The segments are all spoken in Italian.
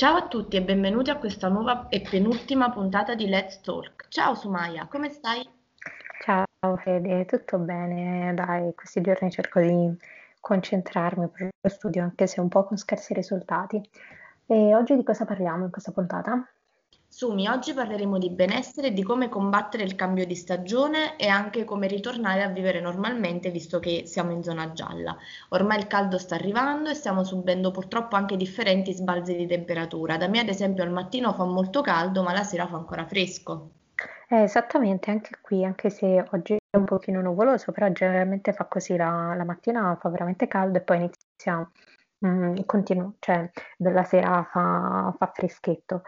Ciao a tutti e benvenuti a questa nuova e penultima puntata di Let's Talk. Ciao Sumaya, come stai? Ciao Fede, tutto bene? Dai, questi giorni cerco di concentrarmi per lo studio, anche se un po' con scarsi risultati. E oggi di cosa parliamo in questa puntata? Sumi, oggi parleremo di benessere di come combattere il cambio di stagione e anche come ritornare a vivere normalmente visto che siamo in zona gialla. Ormai il caldo sta arrivando e stiamo subendo purtroppo anche differenti sbalzi di temperatura. Da me ad esempio al mattino fa molto caldo ma la sera fa ancora fresco. Eh, esattamente, anche qui, anche se oggi è un pochino nuvoloso, però generalmente fa così la, la mattina fa veramente caldo e poi inizia, mm, continu- cioè della sera fa, fa freschetto.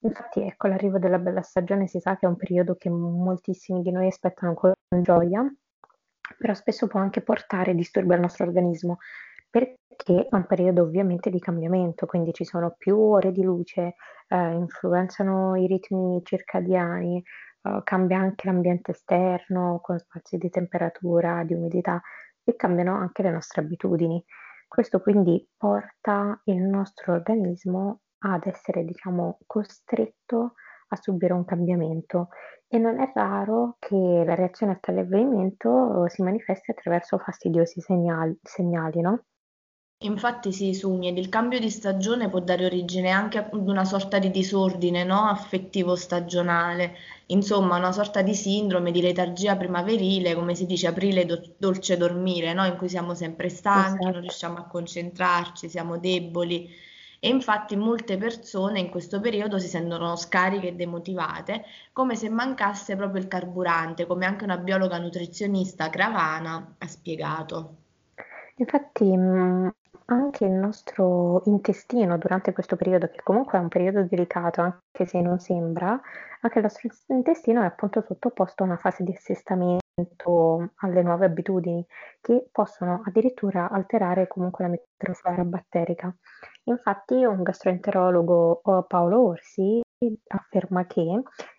Infatti, ecco, l'arrivo della bella stagione si sa che è un periodo che moltissimi di noi aspettano con gioia, però spesso può anche portare disturbi al nostro organismo, perché è un periodo ovviamente di cambiamento, quindi ci sono più ore di luce, eh, influenzano i ritmi circadiani, eh, cambia anche l'ambiente esterno con spazi di temperatura, di umidità e cambiano anche le nostre abitudini. Questo quindi porta il nostro organismo ad essere, diciamo, costretto a subire un cambiamento e non è raro che la reazione a tale avvenimento si manifesti attraverso fastidiosi segnali, segnali no? Infatti sì, Sumi, ed il cambio di stagione può dare origine anche ad una sorta di disordine, no? Affettivo stagionale, insomma una sorta di sindrome di letargia primaverile, come si dice aprile do- dolce dormire, no? In cui siamo sempre stanchi, non Esatto. riusciamo a concentrarci, siamo deboli. E infatti molte persone in questo periodo si sentono scariche e demotivate, come se mancasse proprio il carburante, come anche una biologa nutrizionista Cravana ha spiegato. Infatti, mh, anche il nostro intestino durante questo periodo, che comunque è un periodo delicato, anche se non sembra, anche il nostro intestino è appunto sottoposto a una fase di assestamento alle nuove abitudini che possono addirittura alterare comunque la microflora batterica. Infatti, un gastroenterologo, Paolo Orsi, afferma che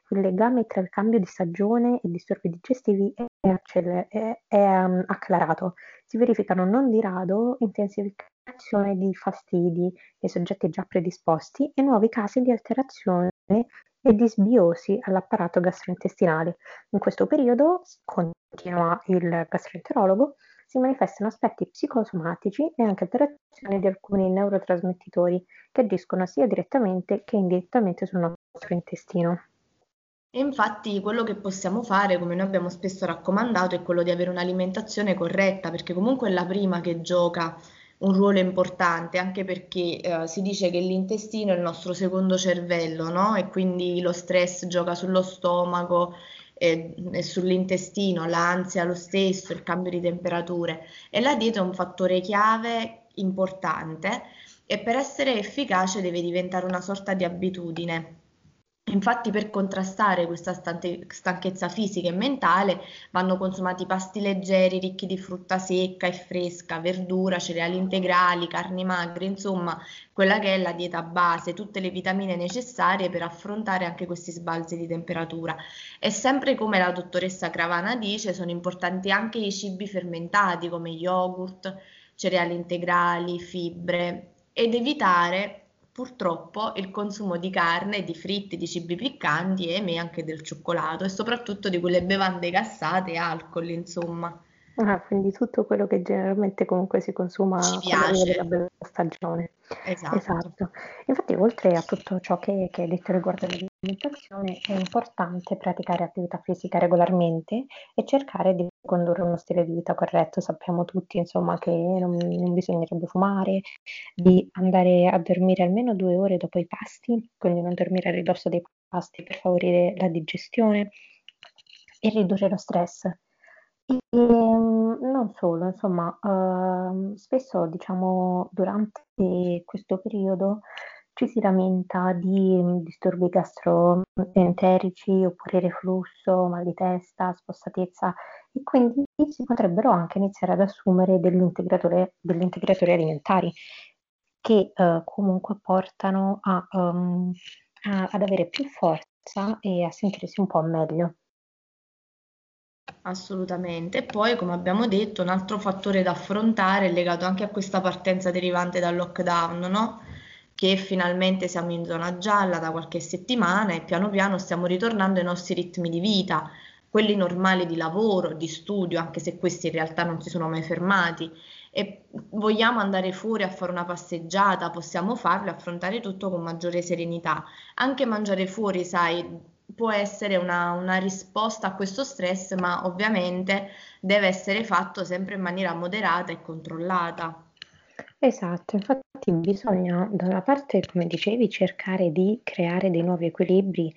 il legame tra il cambio di stagione e disturbi digestivi è, accele- è- è, um, acclarato. Si verificano non di rado intensificazione di fastidi nei soggetti già predisposti e nuovi casi di alterazione e disbiosi all'apparato gastrointestinale. In questo periodo, continua il gastroenterologo, si manifestano aspetti psicosomatici e anche alterazioni di alcuni neurotrasmettitori che agiscono sia direttamente che indirettamente sul nostro intestino. E infatti quello che possiamo fare, come noi abbiamo spesso raccomandato, è quello di avere un'alimentazione corretta, perché comunque è la prima che gioca un ruolo importante, anche perché eh, si dice che l'intestino è il nostro secondo cervello, no? E quindi lo stress gioca sullo stomaco e, e sull'intestino, l'ansia lo stesso, il cambio di temperature. E la dieta è un fattore chiave importante e per essere efficace deve diventare una sorta di abitudine. Infatti per contrastare questa stanchezza fisica e mentale vanno consumati pasti leggeri, ricchi di frutta secca e fresca, verdura, cereali integrali, carni magre, insomma quella che è la dieta base, tutte le vitamine necessarie per affrontare anche questi sbalzi di temperatura. E sempre come la dottoressa Cravana dice, sono importanti anche i cibi fermentati come yogurt, cereali integrali, fibre ed evitare purtroppo il consumo di carne, di fritti, di cibi piccanti e me anche del cioccolato e soprattutto di quelle bevande gassate e alcol, insomma. Ah, quindi tutto quello che generalmente comunque si consuma piace, bella stagione. esatto. Esatto. Infatti, oltre a tutto ciò che, che hai detto riguardo l'alimentazione, è importante praticare attività fisica regolarmente e cercare di condurre uno stile di vita corretto. Sappiamo tutti, insomma, che non, non bisognerebbe fumare, di andare a dormire almeno due ore dopo i pasti, quindi non dormire a ridosso dei pasti per favorire la digestione e ridurre lo stress. Ehm, non solo, insomma, uhm, spesso diciamo durante questo periodo ci si lamenta di, mhmm, disturbi gastroenterici oppure reflusso, mal di testa, spossatezza e quindi si potrebbero anche iniziare ad assumere dell'integratore degli integratori alimentari che, uhm, comunque portano a uhm, a ad avere più forza e a sentirsi un po' meglio. Assolutamente. E poi, come abbiamo detto, un altro fattore da affrontare è legato anche a questa partenza derivante dal lockdown, no? che finalmente siamo in zona gialla da qualche settimana e piano piano stiamo ritornando ai nostri ritmi di vita, quelli normali di lavoro, di studio, anche se questi in realtà non si sono mai fermati. E vogliamo andare fuori a fare una passeggiata, possiamo farlo e affrontare tutto con maggiore serenità. Anche mangiare fuori, sai, può essere una, una, risposta a questo stress, ma ovviamente deve essere fatto sempre in maniera moderata e controllata. Esatto, infatti bisogna da una parte, come dicevi, cercare di creare dei nuovi equilibri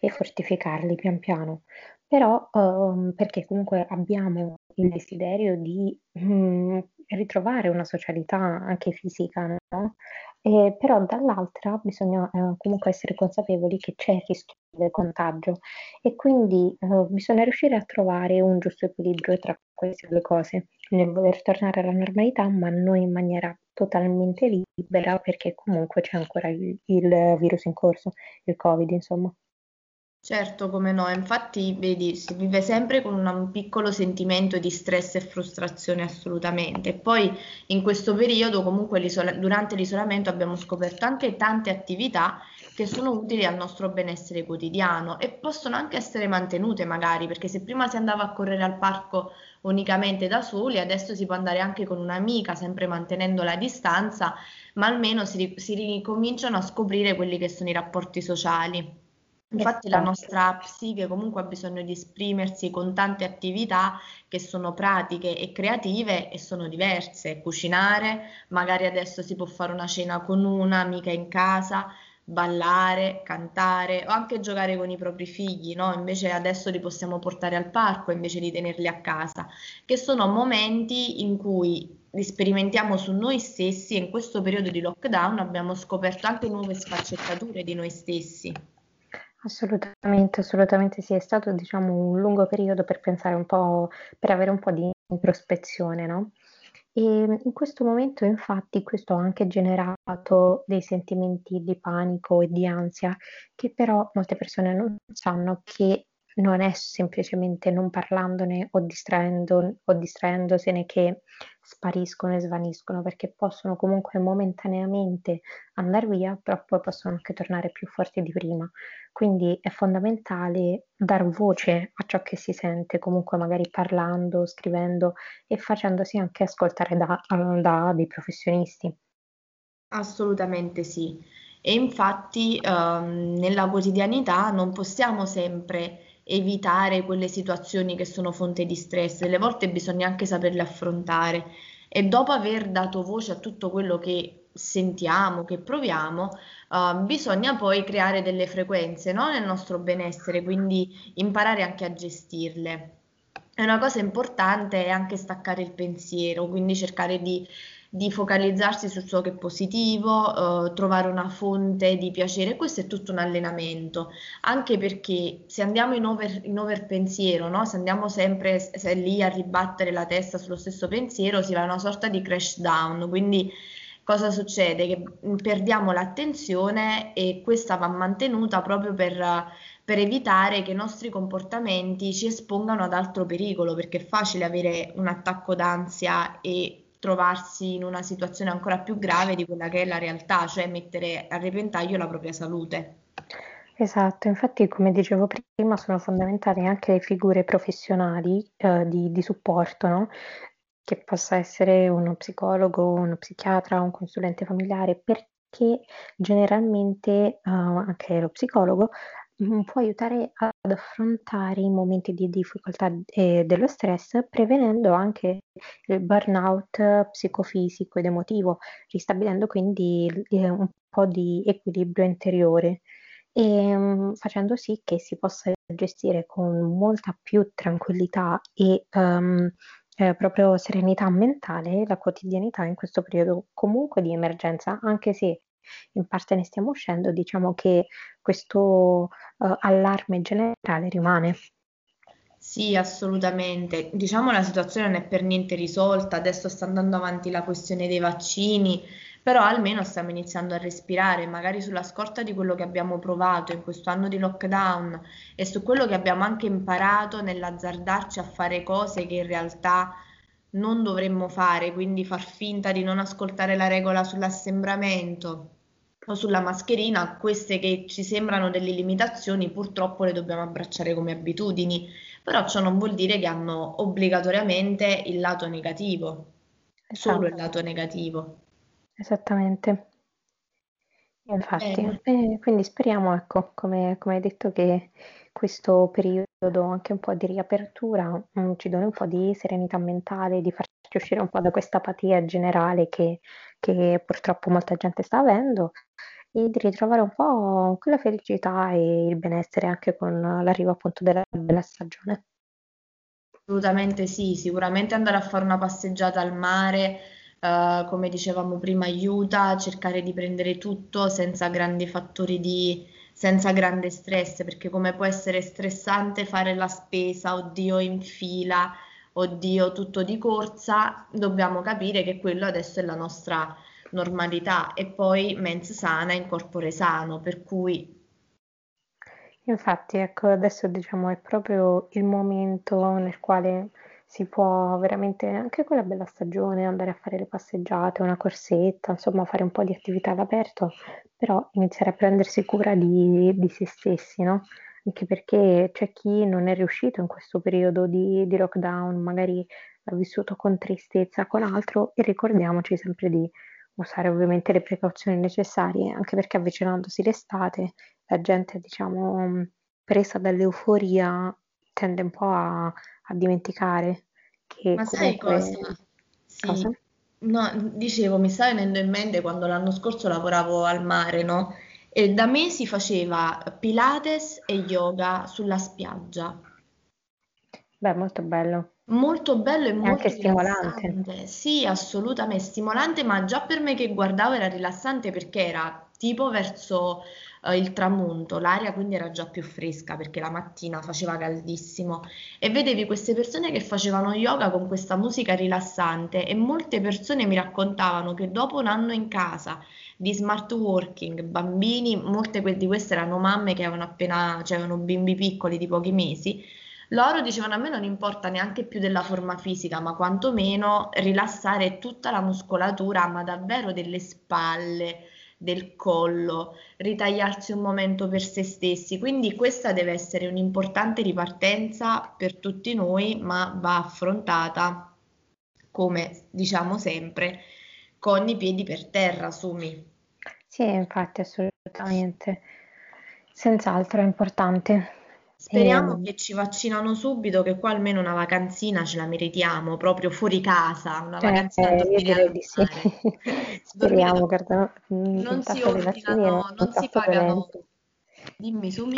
e fortificarli pian piano, però uhm, perché comunque abbiamo il desiderio di, mhmm, ritrovare una socialità anche fisica, no, ehm, però dall'altra bisogna, ehm, comunque essere consapevoli che c'è il rischio del contagio e quindi, uhm, bisogna riuscire a trovare un giusto equilibrio tra queste due cose, nel voler tornare alla normalità, ma non in maniera totalmente libera perché comunque c'è ancora il il virus in corso, il Covid insomma. Certo, come no, infatti vedi, si vive sempre con un piccolo sentimento di stress e frustrazione assolutamente. E poi in questo periodo, comunque l'isola- durante l'isolamento abbiamo scoperto anche tante attività che sono utili al nostro benessere quotidiano e possono anche essere mantenute magari, perché se prima si andava a correre al parco unicamente da soli, adesso si può andare anche con un'amica, sempre mantenendo la distanza, ma almeno si, si ricominciano a scoprire quelli che sono i rapporti sociali. Infatti la nostra psiche comunque ha bisogno di esprimersi con tante attività che sono pratiche e creative e sono diverse. Cucinare, magari adesso si può fare una cena con un'amica in casa, ballare, cantare o anche giocare con i propri figli, no? Invece adesso li possiamo portare al parco invece di tenerli a casa, che sono momenti in cui li sperimentiamo su noi stessi e in questo periodo di lockdown abbiamo scoperto anche nuove sfaccettature di noi stessi. Assolutamente, assolutamente sì, è stato diciamo un lungo periodo per pensare un po', per avere un po' di introspezione, no? E in questo momento infatti questo ha anche generato dei sentimenti di panico e di ansia che però molte persone non sanno che non è semplicemente non parlandone o, distraendo, o distraendosene che spariscono e svaniscono, perché possono comunque momentaneamente andare via, però poi possono anche tornare più forti di prima. Quindi è fondamentale dar voce a ciò che si sente, comunque magari parlando, scrivendo e facendosi anche ascoltare da, da dei professionisti. Assolutamente sì. E infatti ehm, nella quotidianità non possiamo sempre evitare quelle situazioni che sono fonte di stress, delle volte bisogna anche saperle affrontare e dopo aver dato voce a tutto quello che sentiamo, che proviamo, uh, bisogna poi creare delle frequenze no? nel nostro benessere, quindi imparare anche a gestirle. E una cosa importante è anche staccare il pensiero, quindi cercare di di focalizzarsi su ciò che è positivo, eh, trovare una fonte di piacere. Questo è tutto un allenamento, anche perché se andiamo in over, in over pensiero, no? se andiamo sempre se lì a ribattere la testa sullo stesso pensiero, si va a una sorta di crash down. Quindi cosa succede? Che perdiamo l'attenzione e questa va mantenuta proprio per per evitare che i nostri comportamenti ci espongano ad altro pericolo, perché è facile avere un attacco d'ansia e trovarsi in una situazione ancora più grave di quella che è la realtà, cioè mettere a repentaglio la propria salute. Esatto, infatti come dicevo prima sono fondamentali anche le figure professionali eh, di, di, supporto, no? che possa essere uno psicologo, uno psichiatra, un consulente familiare, perché generalmente eh, anche lo psicologo Mhmm, può aiutare ad affrontare i momenti di difficoltà e dello stress, prevenendo anche il burnout psicofisico ed emotivo, ristabilendo quindi il un po' di equilibrio interiore, ehm, facendo sì che si possa gestire con molta più tranquillità e, uhm, ehm, proprio serenità mentale la quotidianità in questo periodo comunque di emergenza, anche se in parte ne stiamo uscendo, diciamo che questo uh, allarme generale rimane. Sì, assolutamente. Diciamo la situazione non è per niente risolta, adesso sta andando avanti la questione dei vaccini, però almeno stiamo iniziando a respirare, magari sulla scorta di quello che abbiamo provato in questo anno di lockdown e su quello che abbiamo anche imparato nell'azzardarci a fare cose che in realtà non dovremmo fare, quindi far finta di non ascoltare la regola sull'assembramento o sulla mascherina, queste che ci sembrano delle limitazioni purtroppo le dobbiamo abbracciare come abitudini, però ciò non vuol dire che hanno obbligatoriamente il lato negativo, esatto. solo il esatto. lato negativo. Esattamente. Infatti, eh, quindi speriamo, ecco, come, come hai detto, che questo periodo anche un po' di riapertura mh, mm, ci doni un po' di serenità mentale, di farci uscire un po' da questa apatia generale che, che purtroppo molta gente sta avendo e di ritrovare un po' quella felicità e il benessere anche con l'arrivo appunto della bella stagione. Assolutamente sì, sicuramente andare a fare una passeggiata al mare, eh, come dicevamo prima, aiuta a cercare di prendere tutto senza grandi fattori di, senza grande stress, perché come può essere stressante fare la spesa, oddio in fila, oddio tutto di corsa, dobbiamo capire che quello adesso è la nostra normalità e poi mens sana in corpore sano, per cui Infatti, ecco, adesso diciamo è proprio il momento nel quale si può veramente, anche con la bella stagione, andare a fare le passeggiate, una corsetta, insomma, fare un po' di attività all'aperto, però iniziare a prendersi cura di, di se stessi, no? Anche perché c'è chi non è riuscito in questo periodo di, di lockdown, magari ha vissuto con tristezza, con altro, e ricordiamoci sempre di usare ovviamente le precauzioni necessarie, anche perché avvicinandosi l'estate, la gente, diciamo, presa dall'euforia, tende un po' a, a dimenticare che Ma sai cosa? Sì, cosa? no, dicevo, mi sta venendo in mente quando l'anno scorso lavoravo al mare, no? E da me si faceva Pilates e yoga sulla spiaggia. Beh, molto bello. Molto bello e È molto anche stimolante. rilassante. Sì, assolutamente stimolante, ma già per me che guardavo era rilassante perché era tipo verso eh, il tramonto, l'aria quindi era già più fresca perché la mattina faceva caldissimo e vedevi queste persone che facevano yoga con questa musica rilassante e molte persone mi raccontavano che dopo un anno in casa di smart working, bambini, molte di queste erano mamme che avevano appena, cioè avevano bimbi piccoli di pochi mesi, loro dicevano a me non importa neanche più della forma fisica, ma quantomeno rilassare tutta la muscolatura, ma davvero delle spalle, del collo, ritagliarsi un momento per se stessi. Quindi questa deve essere un'importante ripartenza per tutti noi, ma va affrontata, come diciamo sempre, con i piedi per terra, Sumi. Sì, infatti, assolutamente. Senz'altro è importante. Speriamo ehm. che ci vaccinano subito, che qua almeno una vacanzina ce la meritiamo, proprio fuori casa, una cioè, vacanzina a eh, dormire al di sì. Speriamo, guarda, mm, non si ordinano, non si pagano. Dimmi, Sumi.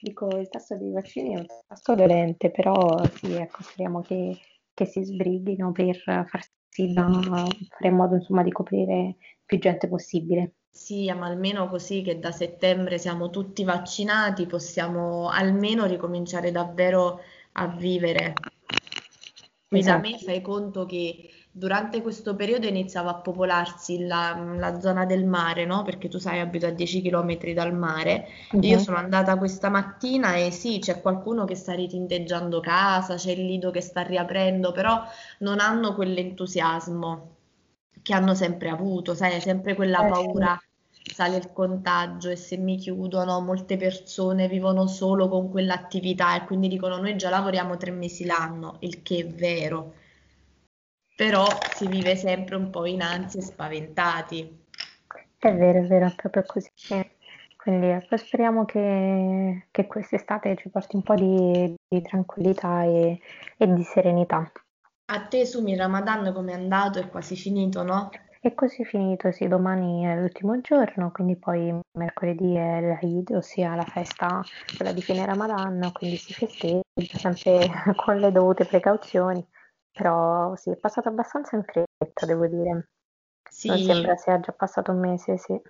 Dico, il tasso dei vaccini è un tasso dolente, però sì, ecco, speriamo che, che si sbrighino per far sì da fare in modo insomma di coprire più gente possibile. Sì, ma almeno così che da settembre siamo tutti vaccinati, possiamo almeno ricominciare davvero a vivere. Qui da me esatto. fai conto che durante questo periodo iniziava a popolarsi la, la zona del mare, no? Perché tu sai, abito a 10 km dal mare. Uh-huh. Io sono andata questa mattina e sì, c'è qualcuno che sta ritinteggiando casa, c'è il lido che sta riaprendo, però non hanno quell'entusiasmo che hanno sempre avuto, sai, sempre quella eh, paura sale il contagio e se mi chiudono molte persone vivono solo con quell'attività e quindi dicono noi già lavoriamo tre mesi l'anno, il che è vero, però si vive sempre un po' in ansia e spaventati. È vero, è vero, è proprio così. Quindi ecco, speriamo che, che quest'estate ci porti un po' di, di tranquillità e, e di serenità. A te, Sumi, il Ramadan come è andato? È quasi finito, no? E così finito, sì, domani è l'ultimo giorno, quindi poi mercoledì è l'Eid, ossia la festa, quella di fine Ramadan, quindi si festeggia sempre con le dovute precauzioni, però sì, è passato abbastanza in fretta, devo dire. Sì. Non sembra sia già passato un mese, sì.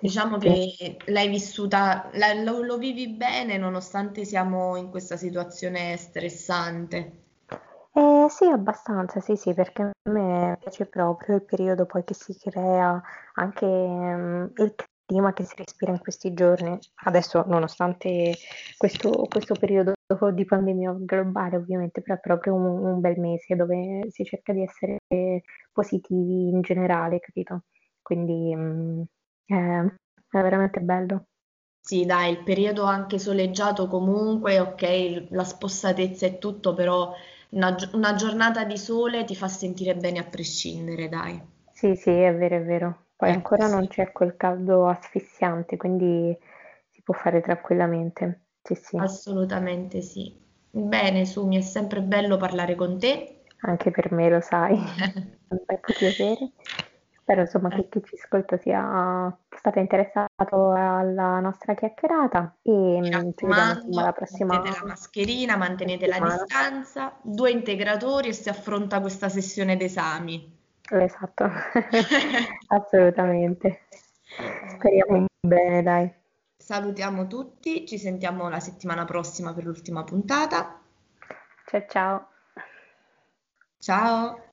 Diciamo che l'hai vissuta, la, lo, lo vivi bene nonostante siamo in questa situazione stressante. Eh, sì, abbastanza, sì, sì, perché a me piace proprio il periodo poi che si crea, anche mm, il clima che si respira in questi giorni. Adesso, nonostante questo, questo periodo di pandemia globale, ovviamente, però è proprio un, un bel mese dove si cerca di essere positivi in generale, capito? Quindi mm, è, è veramente bello. Sì, dai, il periodo anche soleggiato comunque, ok, la spossatezza e tutto, però una, una giornata di sole ti fa sentire bene a prescindere, dai. Sì, sì, è vero, è vero. Poi Ecco, ancora non sì. c'è quel caldo asfissiante, quindi si può fare tranquillamente. Sì, sì, Assolutamente sì. Bene, Su, mi è sempre bello parlare con te. anche per me lo sai, un bel piacere. Spero insomma che chi ci ascolta sia stato interessato alla nostra chiacchierata e mm, ci vediamo alla prossima mettete la mascherina, mantenete la distanza, due integratori e si affronta questa sessione d'esami. Esatto, assolutamente. Speriamo bene, dai. Salutiamo tutti, ci sentiamo la settimana prossima per l'ultima puntata. Ciao ciao. Ciao!